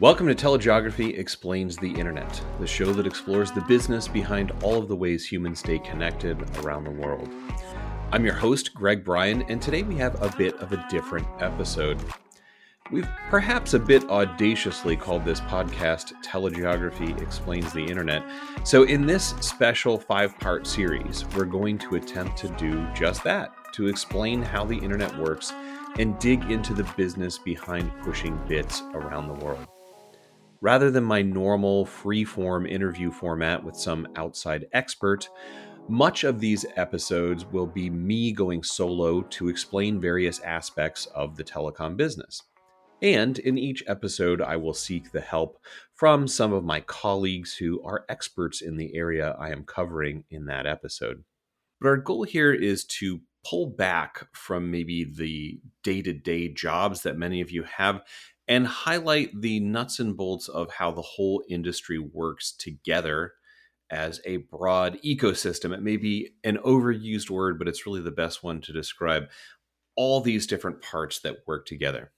Welcome to Telegeography Explains the Internet, the show that explores the business behind all of the ways humans stay connected around the world. I'm your host, Greg Bryan, and today we have a bit of a different episode. We've perhaps a bit audaciously called this podcast Telegeography Explains the Internet. So, in this special five part series, we're going to attempt to do just that to explain how the internet works and dig into the business behind pushing bits around the world. Rather than my normal free form interview format with some outside expert, much of these episodes will be me going solo to explain various aspects of the telecom business. And in each episode, I will seek the help from some of my colleagues who are experts in the area I am covering in that episode. But our goal here is to pull back from maybe the day to day jobs that many of you have and highlight the nuts and bolts of how the whole industry works together as a broad ecosystem. It may be an overused word, but it's really the best one to describe all these different parts that work together.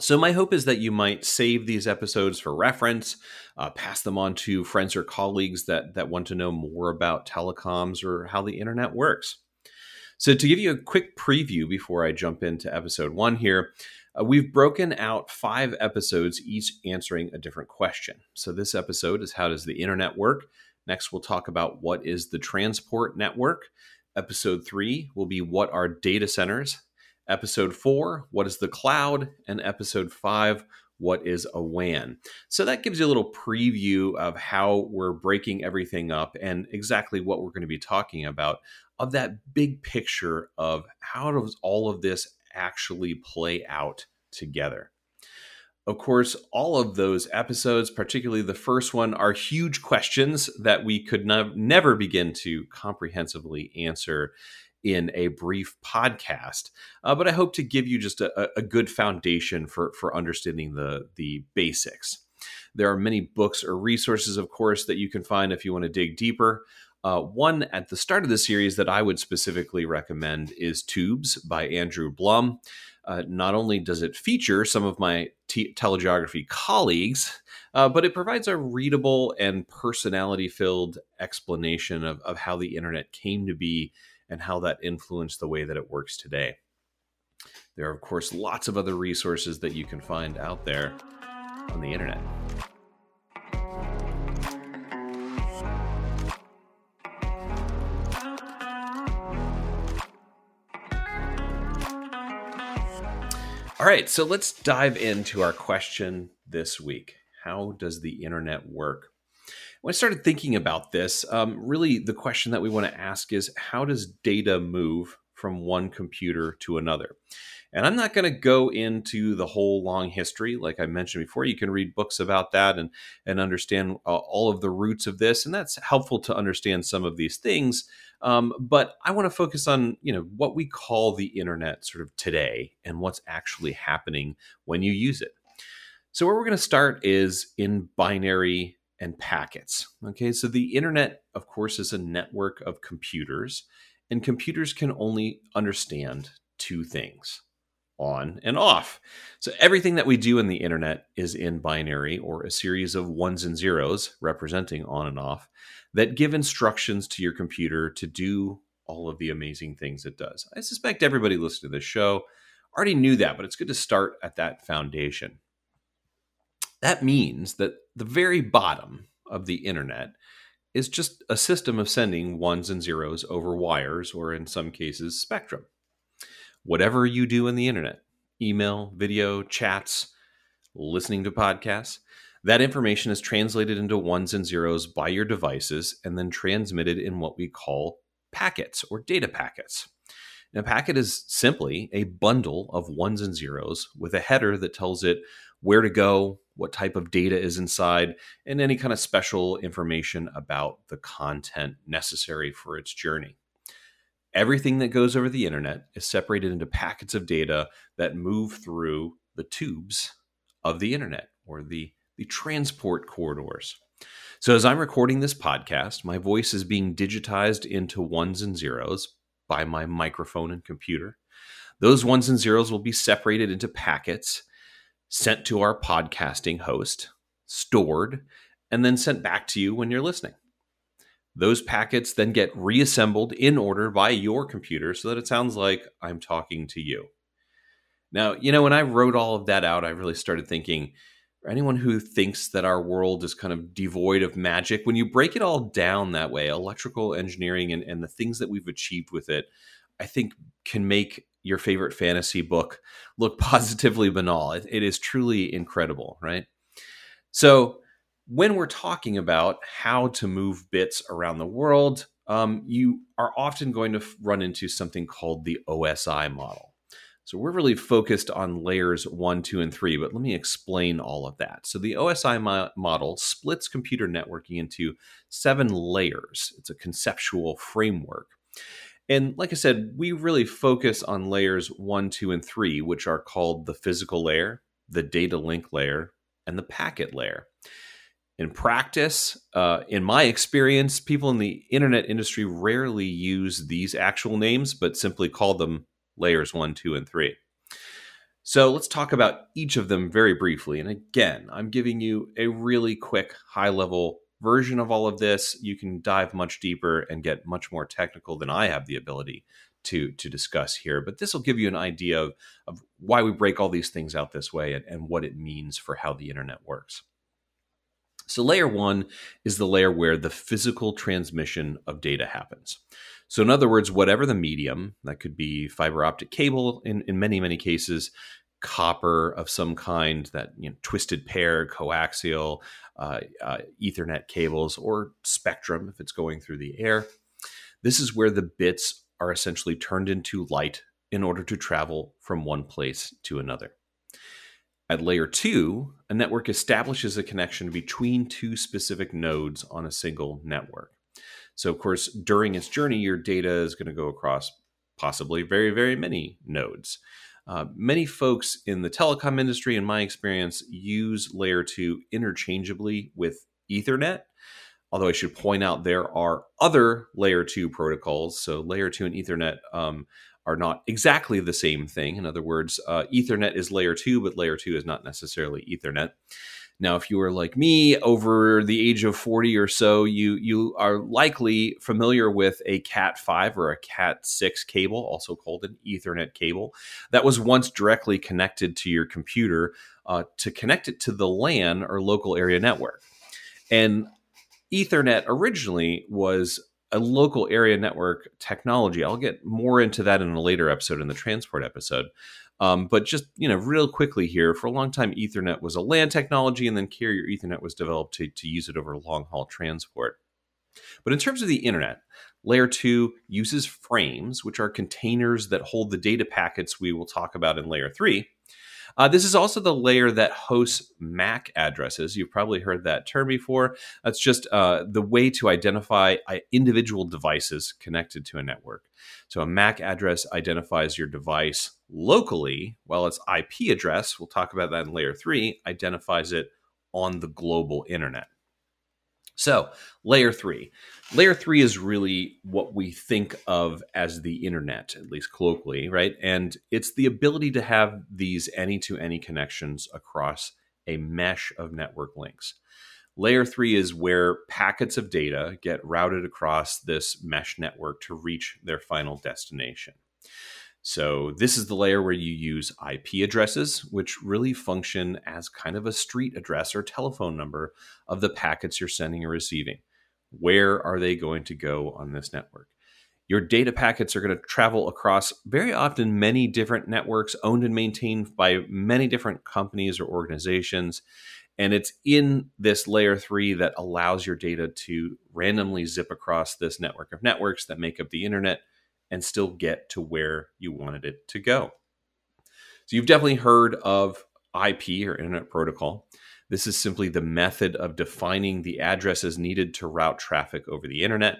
So, my hope is that you might save these episodes for reference, uh, pass them on to friends or colleagues that, that want to know more about telecoms or how the internet works. So, to give you a quick preview before I jump into episode one here, uh, we've broken out five episodes, each answering a different question. So, this episode is How Does the Internet Work? Next, we'll talk about what is the transport network. Episode three will be What are data centers? Episode four, What is the cloud? And episode five, what is a WAN. So that gives you a little preview of how we're breaking everything up and exactly what we're going to be talking about of that big picture of how does all of this actually play out together. Of course, all of those episodes, particularly the first one, are huge questions that we could ne- never begin to comprehensively answer in a brief podcast. Uh, but I hope to give you just a, a good foundation for, for understanding the, the basics. There are many books or resources, of course, that you can find if you want to dig deeper. Uh, one at the start of the series that I would specifically recommend is Tubes by Andrew Blum. Uh, not only does it feature some of my t- telegeography colleagues, uh, but it provides a readable and personality filled explanation of, of how the internet came to be and how that influenced the way that it works today. There are, of course, lots of other resources that you can find out there on the internet. All right, so let's dive into our question this week. How does the internet work? When I started thinking about this, um, really the question that we want to ask is how does data move from one computer to another? And I'm not going to go into the whole long history, like I mentioned before. You can read books about that and and understand uh, all of the roots of this, and that's helpful to understand some of these things. Um, but I want to focus on you know what we call the internet sort of today and what's actually happening when you use it. So where we're going to start is in binary and packets. Okay, so the internet, of course, is a network of computers, and computers can only understand two things on and off. So everything that we do in the internet is in binary or a series of ones and zeros representing on and off that give instructions to your computer to do all of the amazing things it does. I suspect everybody listening to this show already knew that, but it's good to start at that foundation. That means that the very bottom of the internet is just a system of sending ones and zeros over wires or in some cases spectrum whatever you do in the internet email, video, chats, listening to podcasts that information is translated into ones and zeros by your devices and then transmitted in what we call packets or data packets. And a packet is simply a bundle of ones and zeros with a header that tells it where to go, what type of data is inside, and any kind of special information about the content necessary for its journey everything that goes over the internet is separated into packets of data that move through the tubes of the internet or the, the transport corridors. So, as I'm recording this podcast, my voice is being digitized into ones and zeros by my microphone and computer. Those ones and zeros will be separated into packets, sent to our podcasting host, stored, and then sent back to you when you're listening. Those packets then get reassembled in order by your computer so that it sounds like I'm talking to you. Now, you know, when I wrote all of that out, I really started thinking for anyone who thinks that our world is kind of devoid of magic, when you break it all down that way, electrical engineering and, and the things that we've achieved with it, I think can make your favorite fantasy book look positively banal. it, it is truly incredible, right? So, when we're talking about how to move bits around the world, um, you are often going to run into something called the OSI model. So we're really focused on layers one, two, and three, but let me explain all of that. So the OSI mo- model splits computer networking into seven layers. It's a conceptual framework. And like I said, we really focus on layers one, two, and three, which are called the physical layer, the data link layer, and the packet layer. In practice, uh, in my experience, people in the internet industry rarely use these actual names, but simply call them layers one, two, and three. So let's talk about each of them very briefly. And again, I'm giving you a really quick, high level version of all of this. You can dive much deeper and get much more technical than I have the ability to, to discuss here. But this will give you an idea of, of why we break all these things out this way and, and what it means for how the internet works. So, layer one is the layer where the physical transmission of data happens. So, in other words, whatever the medium, that could be fiber optic cable in, in many, many cases, copper of some kind, that you know, twisted pair, coaxial, uh, uh, Ethernet cables, or spectrum if it's going through the air. This is where the bits are essentially turned into light in order to travel from one place to another. At layer two, a network establishes a connection between two specific nodes on a single network. So, of course, during its journey, your data is going to go across possibly very, very many nodes. Uh, many folks in the telecom industry, in my experience, use layer two interchangeably with Ethernet. Although I should point out there are other layer two protocols. So, layer two and Ethernet um, are not exactly the same thing. In other words, uh, Ethernet is layer two, but layer two is not necessarily Ethernet. Now, if you are like me, over the age of 40 or so, you you are likely familiar with a Cat 5 or a Cat 6 cable, also called an Ethernet cable, that was once directly connected to your computer uh, to connect it to the LAN or local area network. And Ethernet originally was a local area network technology. I'll get more into that in a later episode, in the transport episode. Um, but just you know, real quickly here, for a long time, Ethernet was a LAN technology, and then carrier Ethernet was developed to, to use it over long haul transport. But in terms of the internet, Layer 2 uses frames, which are containers that hold the data packets we will talk about in Layer 3. Uh, this is also the layer that hosts MAC addresses. You've probably heard that term before. That's just uh, the way to identify uh, individual devices connected to a network. So a MAC address identifies your device locally, while its IP address, we'll talk about that in layer three, identifies it on the global internet. So, layer three. Layer three is really what we think of as the internet, at least colloquially, right? And it's the ability to have these any to any connections across a mesh of network links. Layer three is where packets of data get routed across this mesh network to reach their final destination. So, this is the layer where you use IP addresses, which really function as kind of a street address or telephone number of the packets you're sending or receiving. Where are they going to go on this network? Your data packets are going to travel across very often many different networks owned and maintained by many different companies or organizations. And it's in this layer three that allows your data to randomly zip across this network of networks that make up the internet and still get to where you wanted it to go. So you've definitely heard of IP or Internet Protocol. This is simply the method of defining the addresses needed to route traffic over the internet.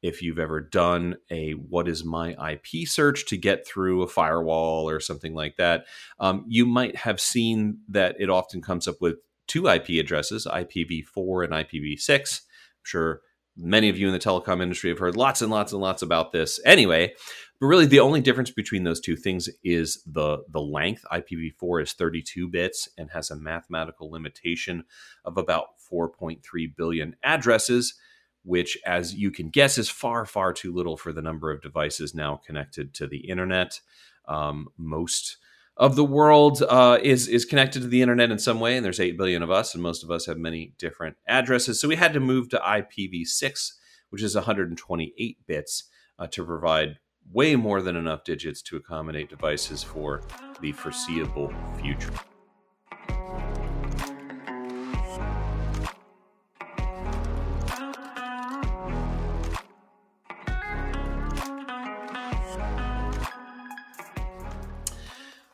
If you've ever done a what is my IP search to get through a firewall or something like that, um, you might have seen that it often comes up with two IP addresses, IPv4 and IPv6. I'm sure Many of you in the telecom industry have heard lots and lots and lots about this. Anyway, But really, the only difference between those two things is the the length. IPv4 is 32 bits and has a mathematical limitation of about 4.3 billion addresses, which, as you can guess, is far far too little for the number of devices now connected to the internet. Um, most of the world uh, is is connected to the internet in some way, and there's eight billion of us, and most of us have many different addresses. So we had to move to IPv6, which is 128 bits, uh, to provide way more than enough digits to accommodate devices for the foreseeable future.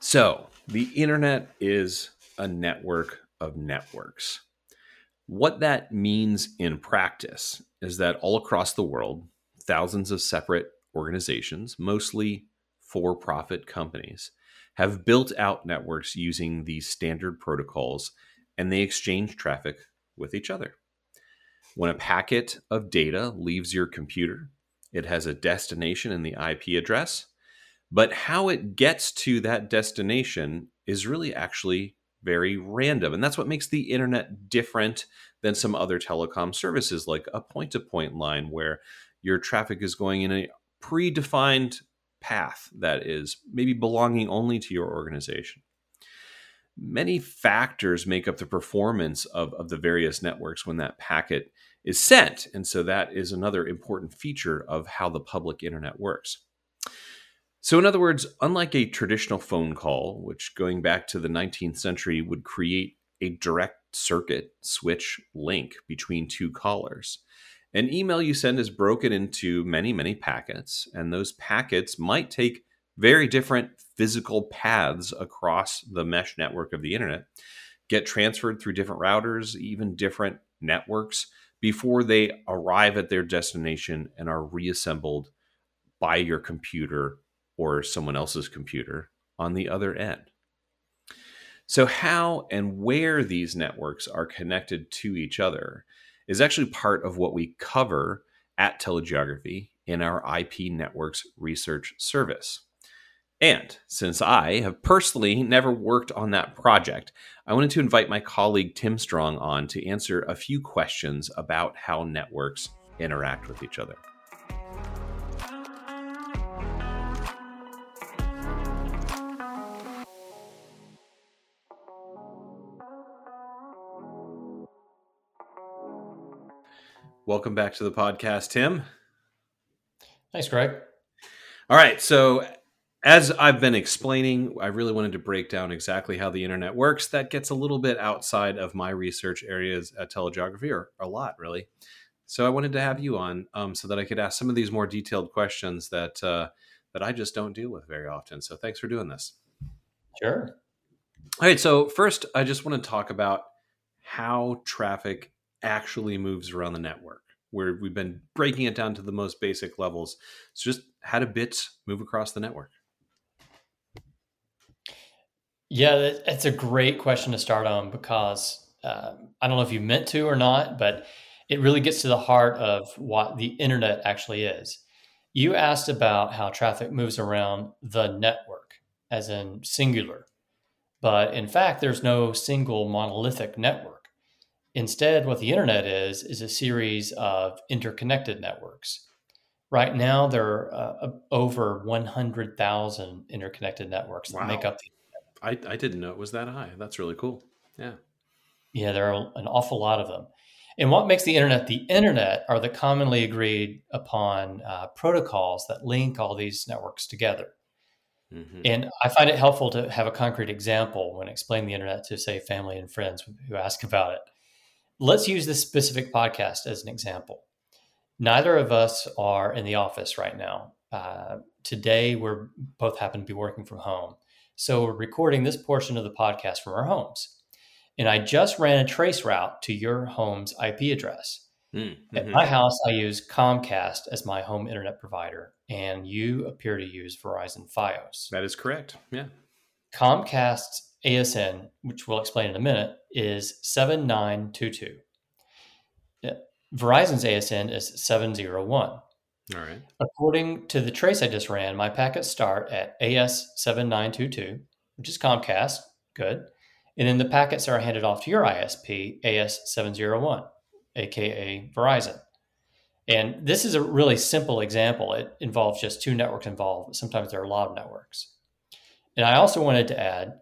So, the internet is a network of networks. What that means in practice is that all across the world, thousands of separate organizations, mostly for profit companies, have built out networks using these standard protocols and they exchange traffic with each other. When a packet of data leaves your computer, it has a destination in the IP address but how it gets to that destination is really actually very random. And that's what makes the internet different than some other telecom services, like a point to point line, where your traffic is going in a predefined path that is maybe belonging only to your organization. Many factors make up the performance of, of the various networks when that packet is sent. And so that is another important feature of how the public internet works. So, in other words, unlike a traditional phone call, which going back to the 19th century would create a direct circuit switch link between two callers, an email you send is broken into many, many packets, and those packets might take very different physical paths across the mesh network of the internet, get transferred through different routers, even different networks, before they arrive at their destination and are reassembled by your computer or someone else's computer on the other end. So, how and where these networks are connected to each other is actually part of what we cover at Telegeography in our IP Networks Research Service. And since I have personally never worked on that project, I wanted to invite my colleague Tim Strong on to answer a few questions about how networks interact with each other. Welcome back to the podcast, Tim. Thanks, Greg. All right. So, as I've been explaining, I really wanted to break down exactly how the internet works. That gets a little bit outside of my research areas at telegeography, or a lot, really. So, I wanted to have you on um, so that I could ask some of these more detailed questions that uh, that I just don't deal with very often. So, thanks for doing this. Sure. All right. So, first, I just want to talk about how traffic actually moves around the network where we've been breaking it down to the most basic levels. It's just how do bits move across the network? Yeah, that's a great question to start on because uh, I don't know if you meant to or not, but it really gets to the heart of what the internet actually is. You asked about how traffic moves around the network, as in singular. But in fact, there's no single monolithic network. Instead, what the internet is, is a series of interconnected networks. Right now, there are uh, over 100,000 interconnected networks wow. that make up the I, I didn't know it was that high. That's really cool. Yeah. Yeah, there are an awful lot of them. And what makes the internet the internet are the commonly agreed upon uh, protocols that link all these networks together. Mm-hmm. And I find it helpful to have a concrete example when explaining the internet to, say, family and friends who ask about it. Let's use this specific podcast as an example. Neither of us are in the office right now. Uh, today, we're both happen to be working from home. So we're recording this portion of the podcast from our homes. And I just ran a trace route to your home's IP address. Mm-hmm. At my house, I use Comcast as my home internet provider, and you appear to use Verizon Fios. That is correct. Yeah. Comcast's ASN, which we'll explain in a minute, is 7922. Verizon's ASN is 701. All right. According to the trace I just ran, my packets start at AS7922, which is Comcast. Good. And then the packets are handed off to your ISP, AS701, aka Verizon. And this is a really simple example. It involves just two networks involved, but sometimes there are a lot of networks. And I also wanted to add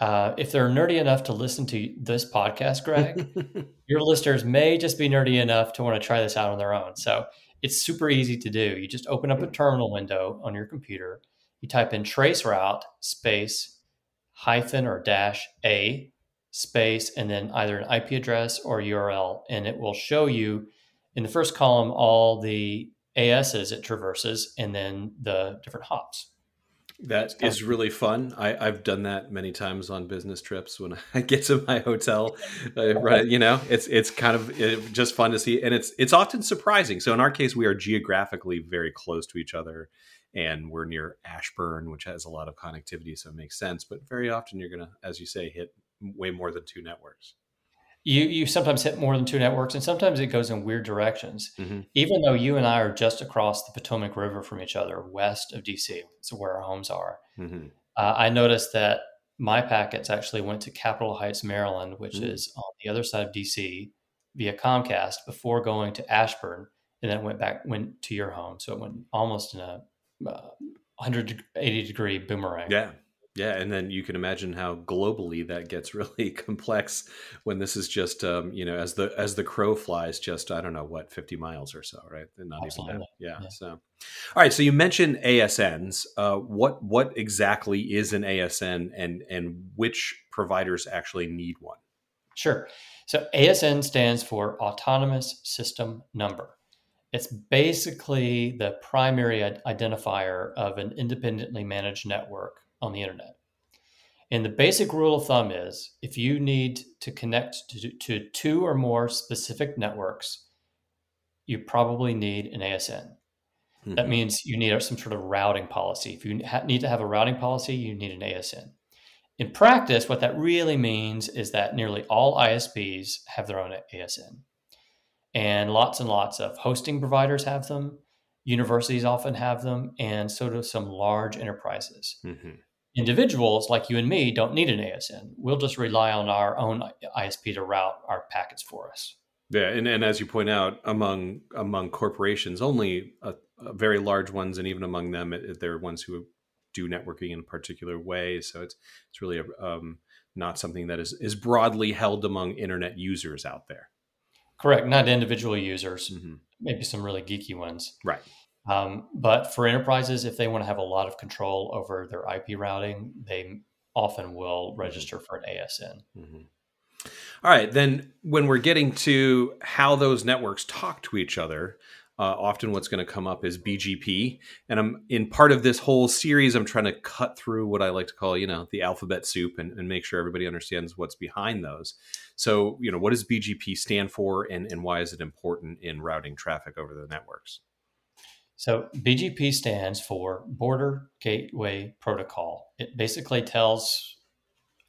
uh, if they're nerdy enough to listen to this podcast, Greg, your listeners may just be nerdy enough to want to try this out on their own. So it's super easy to do. You just open up a terminal window on your computer, you type in trace route space hyphen or dash a space, and then either an IP address or URL, and it will show you in the first column all the ASs it traverses and then the different hops. That is really fun. I, have done that many times on business trips when I get to my hotel. Uh, right, you know, it's it's kind of it, just fun to see, and it's it's often surprising. So in our case, we are geographically very close to each other, and we're near Ashburn, which has a lot of connectivity, so it makes sense. But very often, you're gonna, as you say, hit way more than two networks you you sometimes hit more than two networks and sometimes it goes in weird directions mm-hmm. even though you and i are just across the potomac river from each other west of dc so where our homes are mm-hmm. uh, i noticed that my packets actually went to capitol heights maryland which mm-hmm. is on the other side of dc via comcast before going to ashburn and then went back went to your home so it went almost in a uh, 180 degree boomerang yeah yeah, and then you can imagine how globally that gets really complex when this is just um, you know as the as the crow flies just I don't know what fifty miles or so, right? not Absolutely. even that. Yeah, yeah, So, all right. So you mentioned ASNs. Uh, what what exactly is an ASN, and and which providers actually need one? Sure. So ASN stands for Autonomous System Number. It's basically the primary identifier of an independently managed network on the internet. And the basic rule of thumb is if you need to connect to, to two or more specific networks, you probably need an ASN. Mm-hmm. That means you need some sort of routing policy. If you ha- need to have a routing policy, you need an ASN. In practice, what that really means is that nearly all ISPs have their own ASN. And lots and lots of hosting providers have them. Universities often have them, and so do some large enterprises. Mm-hmm. Individuals like you and me don't need an ASN. We'll just rely on our own ISP to route our packets for us. Yeah, and, and as you point out, among among corporations, only very large ones, and even among them, it, there are ones who do networking in a particular way. So it's it's really a, um, not something that is is broadly held among internet users out there. Correct, not individual users. Mm-hmm. Maybe some really geeky ones. Right. Um, but for enterprises, if they want to have a lot of control over their IP routing, they often will mm-hmm. register for an ASN. Mm-hmm. All right. Then, when we're getting to how those networks talk to each other, uh, often what's going to come up is BGP. And I'm in part of this whole series, I'm trying to cut through what I like to call, you know, the alphabet soup and, and make sure everybody understands what's behind those. So, you know, what does BGP stand for and, and why is it important in routing traffic over the networks? So BGP stands for Border Gateway Protocol. It basically tells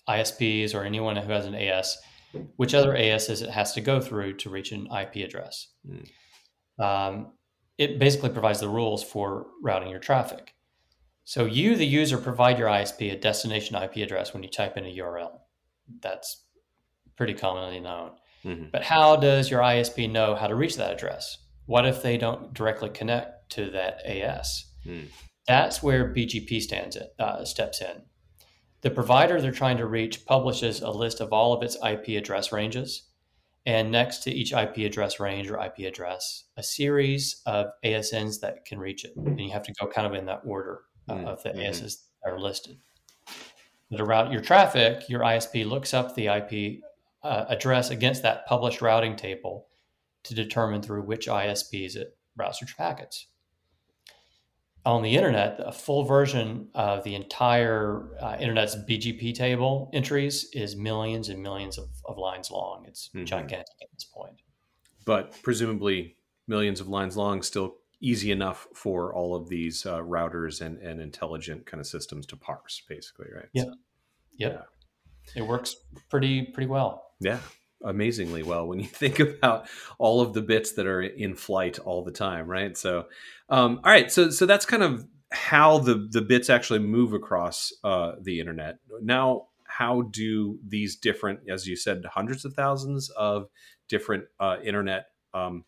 ISPs or anyone who has an AS which other ASs it has to go through to reach an IP address. Mm. Um, it basically provides the rules for routing your traffic. So you, the user, provide your ISP a destination IP address when you type in a URL. That's pretty commonly known. Mm-hmm. But how does your ISP know how to reach that address? What if they don't directly connect to that AS. Hmm. That's where BGP stands in, uh, steps in. The provider they're trying to reach publishes a list of all of its IP address ranges. And next to each IP address range or IP address, a series of ASNs that can reach it. And you have to go kind of in that order uh, mm of the mm-hmm. ASNs that are listed. To route your traffic, your ISP looks up the IP uh, address against that published routing table to determine through which ISPs it routes your packets on the internet, a full version of the entire uh, internet's BGP table entries is millions and millions of, of lines long. It's mm-hmm. gigantic at this point. But presumably, millions of lines long, still easy enough for all of these uh, routers and, and intelligent kind of systems to parse, basically, right? Yeah. So, yep. Yeah. It works pretty pretty well. Yeah. Amazingly well when you think about all of the bits that are in flight all the time, right? So, um, all right, so so that's kind of how the the bits actually move across uh, the internet. Now, how do these different, as you said, hundreds of thousands of different uh, internet um,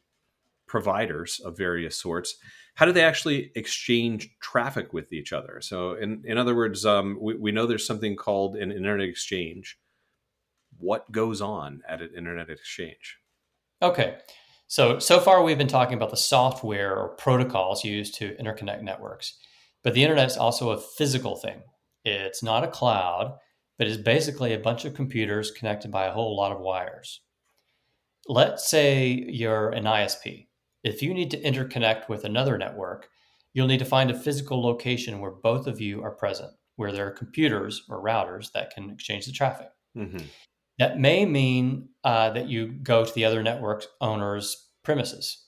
providers of various sorts? How do they actually exchange traffic with each other? So, in in other words, um, we, we know there's something called an internet exchange what goes on at an internet exchange. Okay. So, so far we've been talking about the software or protocols used to interconnect networks. But the internet is also a physical thing. It's not a cloud, but it's basically a bunch of computers connected by a whole lot of wires. Let's say you're an ISP. If you need to interconnect with another network, you'll need to find a physical location where both of you are present, where there are computers or routers that can exchange the traffic. Mm-hmm. That may mean uh, that you go to the other network owner's premises.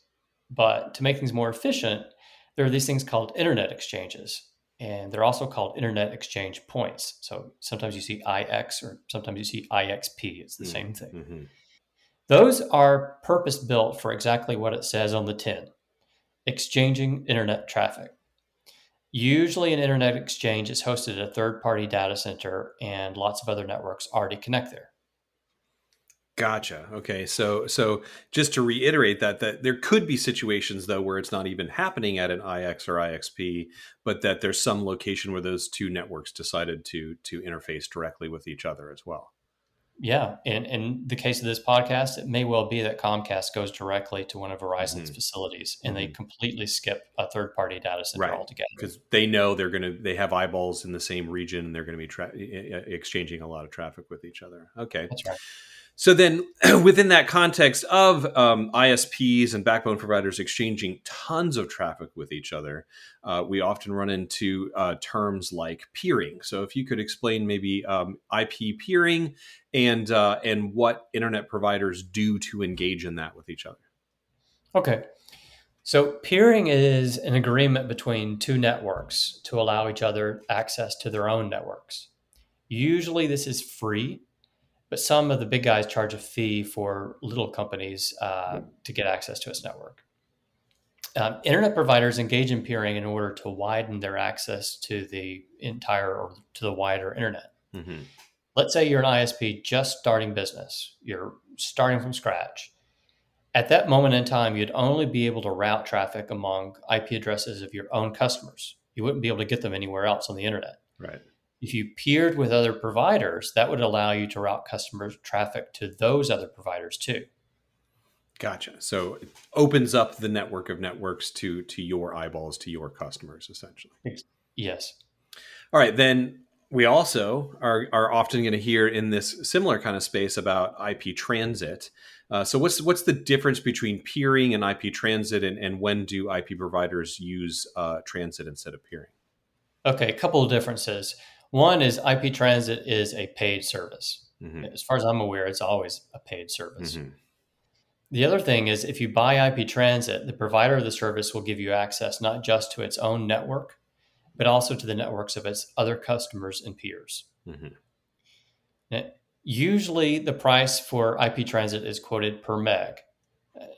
But to make things more efficient, there are these things called internet exchanges, and they're also called internet exchange points. So sometimes you see IX or sometimes you see IXP. It's the mm-hmm. same thing. Mm-hmm. Those are purpose built for exactly what it says on the tin exchanging internet traffic. Usually, an internet exchange is hosted at a third party data center, and lots of other networks already connect there. Gotcha. Okay. So so just to reiterate that that there could be situations though where it's not even happening at an IX or IXP, but that there's some location where those two networks decided to to interface directly with each other as well. Yeah, in in the case of this podcast, it may well be that Comcast goes directly to one of Verizon's mm-hmm. facilities and mm-hmm. they completely skip a third party data center right. altogether because they know they're going to they have eyeballs in the same region and they're going to be tra- exchanging a lot of traffic with each other. Okay, that's right. So then, within that context of um, ISPs and backbone providers exchanging tons of traffic with each other, uh, we often run into uh, terms like peering. So, if you could explain maybe um, IP peering and uh, and what internet providers do to engage in that with each other. Okay. So, peering is an agreement between two networks to allow each other access to their own networks. Usually, this is free but some of the big guys charge a fee for little companies uh, to get access to its network. Um, internet providers engage in peering in order to widen their access to the entire or to the wider internet. Mm-hmm. Let's say you're an ISP just starting business, you're starting from scratch. At that moment in time, you'd only be able to route traffic among IP addresses of your own customers. You wouldn't be able to get them anywhere else on the internet. Right. If you peered with other providers, that would allow you to route customer traffic to those other providers too. Gotcha. So it opens up the network of networks to to your eyeballs, to your customers, essentially. Yes. All right. Then we also are, are often going to hear in this similar kind of space about IP transit. Uh, so what's what's the difference between peering and IP transit, and, and when do IP providers use uh, transit instead of peering? Okay, a couple of differences. One is IP Transit is a paid service. Mm-hmm. As far as I'm aware, it's always a paid service. Mm-hmm. The other thing is if you buy IP Transit, the provider of the service will give you access not just to its own network, but also to the networks of its other customers and peers. Mm-hmm. Now, usually, the price for IP Transit is quoted per meg.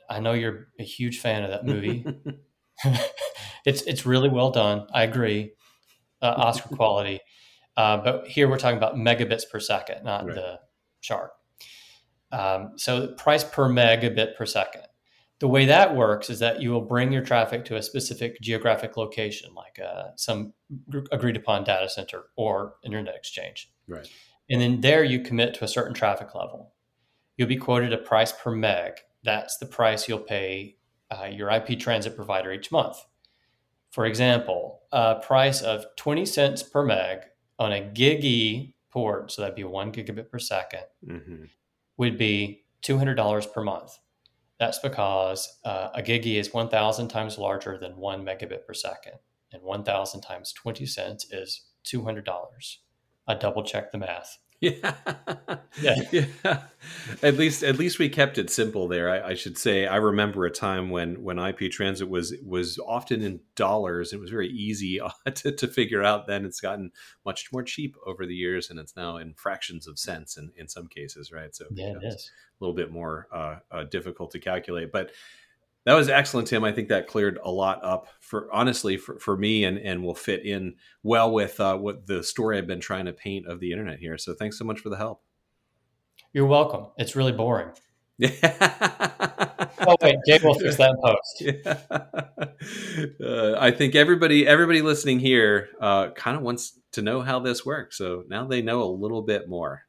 I know you're a huge fan of that movie. it's it's really well done. I agree. Uh, Oscar quality. Uh, but here we're talking about megabits per second, not right. the chart. Um, so price per megabit per second. The way that works is that you will bring your traffic to a specific geographic location, like uh, some agreed upon data center or internet exchange. Right. And then there you commit to a certain traffic level. You'll be quoted a price per meg. That's the price you'll pay uh, your IP transit provider each month. For example, a price of 20 cents per meg on a GigE port, so that'd be one gigabit per 2nd mm-hmm. would be $200 per month. That's because uh, a GigE is 1,000 times larger than one megabit per second, and 1,000 times 20 cents is $200. I double check the math. Yeah. yeah. yeah. At least at least we kept it simple there. I, I, should say I remember a time when when IP transit was was often in dollars. It was very easy to, to figure out. Then it's gotten much more cheap over the years, and it's now in fractions of cents in, in some cases, right? So yeah, it is a little bit more uh, uh, difficult to calculate. But that was excellent, Tim. I think that cleared a lot up for honestly for, for me and, and will fit in well with uh, what the story I've been trying to paint of the internet here. So thanks so much for the help. You're welcome. It's really boring. Oh wait, Jay will fix that post. Yeah. Uh, I think everybody everybody listening here uh, kind of wants to know how this works. So now they know a little bit more.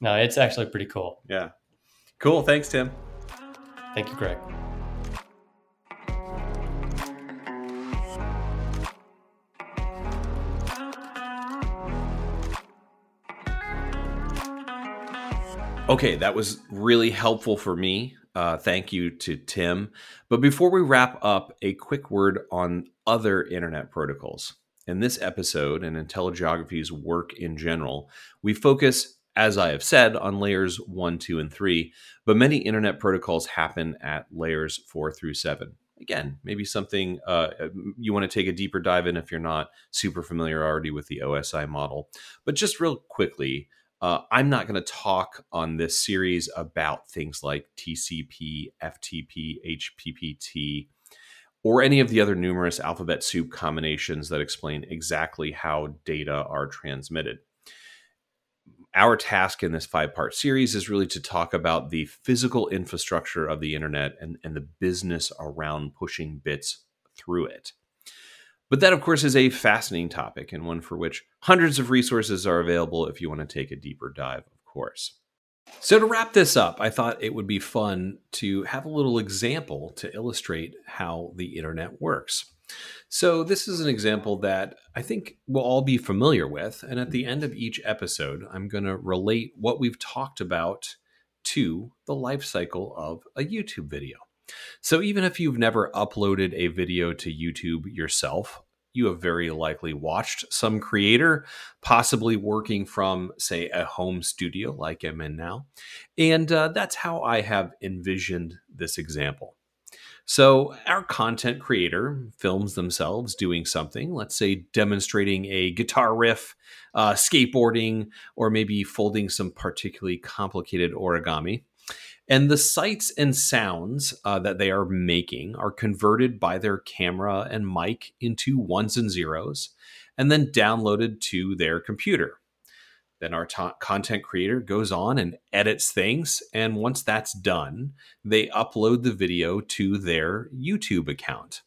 No, it's actually pretty cool. Yeah. Cool. Thanks, Tim. Thank you, Greg. Okay, that was really helpful for me. Uh, thank you to Tim. But before we wrap up, a quick word on other internet protocols. In this episode and Telegeography's work in general, we focus, as I have said, on layers one, two, and three, but many internet protocols happen at layers four through seven. Again, maybe something uh, you want to take a deeper dive in if you're not super familiar already with the OSI model. But just real quickly, uh, I'm not going to talk on this series about things like TCP, FTP, HPPT, or any of the other numerous alphabet soup combinations that explain exactly how data are transmitted. Our task in this five part series is really to talk about the physical infrastructure of the internet and, and the business around pushing bits through it. But that, of course, is a fascinating topic and one for which hundreds of resources are available if you want to take a deeper dive, of course. So, to wrap this up, I thought it would be fun to have a little example to illustrate how the internet works. So, this is an example that I think we'll all be familiar with. And at the end of each episode, I'm going to relate what we've talked about to the life cycle of a YouTube video. So even if you've never uploaded a video to YouTube yourself, you have very likely watched some creator, possibly working from, say, a home studio like I'm in now. And uh, that's how I have envisioned this example. So, our content creator films themselves doing something, let's say demonstrating a guitar riff, uh, skateboarding, or maybe folding some particularly complicated origami. And the sights and sounds uh, that they are making are converted by their camera and mic into ones and zeros and then downloaded to their computer. Then our ta- content creator goes on and edits things. And once that's done, they upload the video to their YouTube account.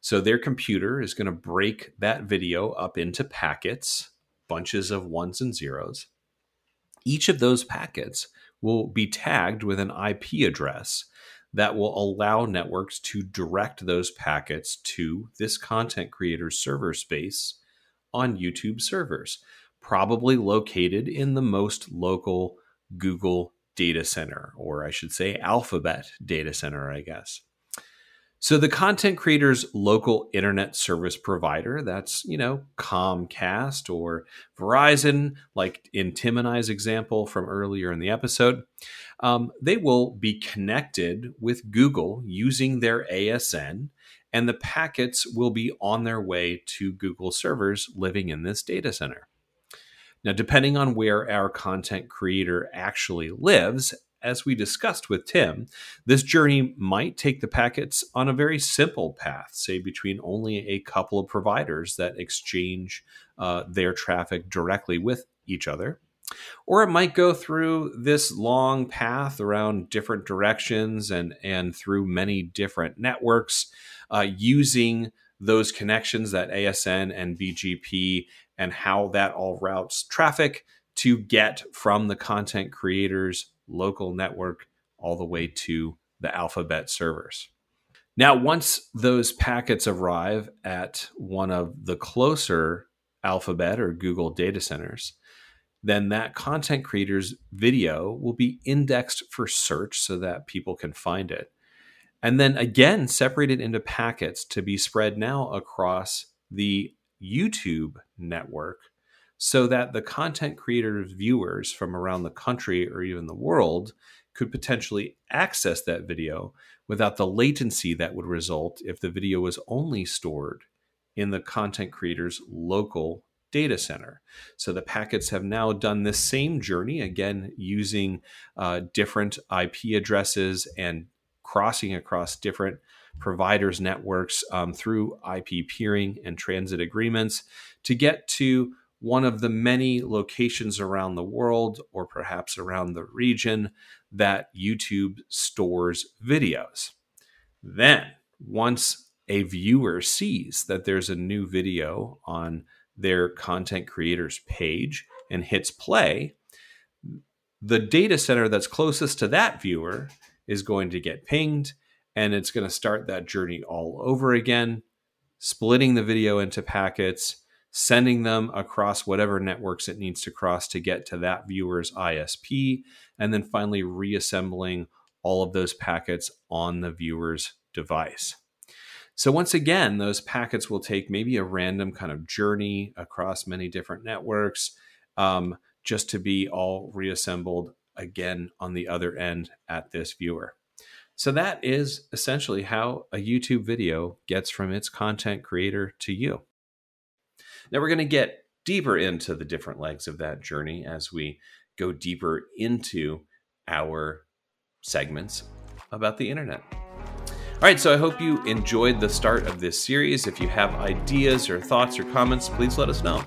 So their computer is going to break that video up into packets, bunches of ones and zeros. Each of those packets will be tagged with an IP address that will allow networks to direct those packets to this content creator's server space on YouTube servers, probably located in the most local Google data center, or I should say Alphabet data center, I guess. So the content creator's local internet service provider, that's, you know, Comcast or Verizon, like in Tim and I's example from earlier in the episode, um, they will be connected with Google using their ASN, and the packets will be on their way to Google servers living in this data center. Now, depending on where our content creator actually lives, as we discussed with Tim, this journey might take the packets on a very simple path, say between only a couple of providers that exchange uh, their traffic directly with each other. Or it might go through this long path around different directions and, and through many different networks uh, using those connections that ASN and BGP and how that all routes traffic to get from the content creators local network all the way to the Alphabet servers. Now, once those packets arrive at one of the closer Alphabet or Google data centers, then that content creator's video will be indexed for search so that people can find it. And then again, separated into packets to be spread now across the YouTube network so that the content creators' viewers from around the country or even the world could potentially access that video without the latency that would result if the video was only stored in the content creator's local data center. So the packets have now done this same journey, again, using uh, different IP addresses and crossing across different providers' networks um, through IP peering and transit agreements to get to one of the many locations around the world or perhaps around the region that YouTube stores videos. Then, once a viewer sees that there's a new video on their content creator's page and hits play, the data center that's closest to that viewer is going to get pinged and it's going to start that journey all over again, splitting the video into packets, sending them across whatever networks it needs to cross to get to that viewer's ISP, and then finally reassembling all of those packets on the viewer's device. So, once again, those packets will take maybe a random kind of journey across many different networks um, just to be all reassembled again on the other end at this viewer. So, that is essentially how a YouTube video gets from its content creator to you. Now, we're going to get deeper into the different legs of that journey as we go deeper into our segments about the internet. All right, so I hope you enjoyed the start of this series. If you have ideas or thoughts or comments, please let us know.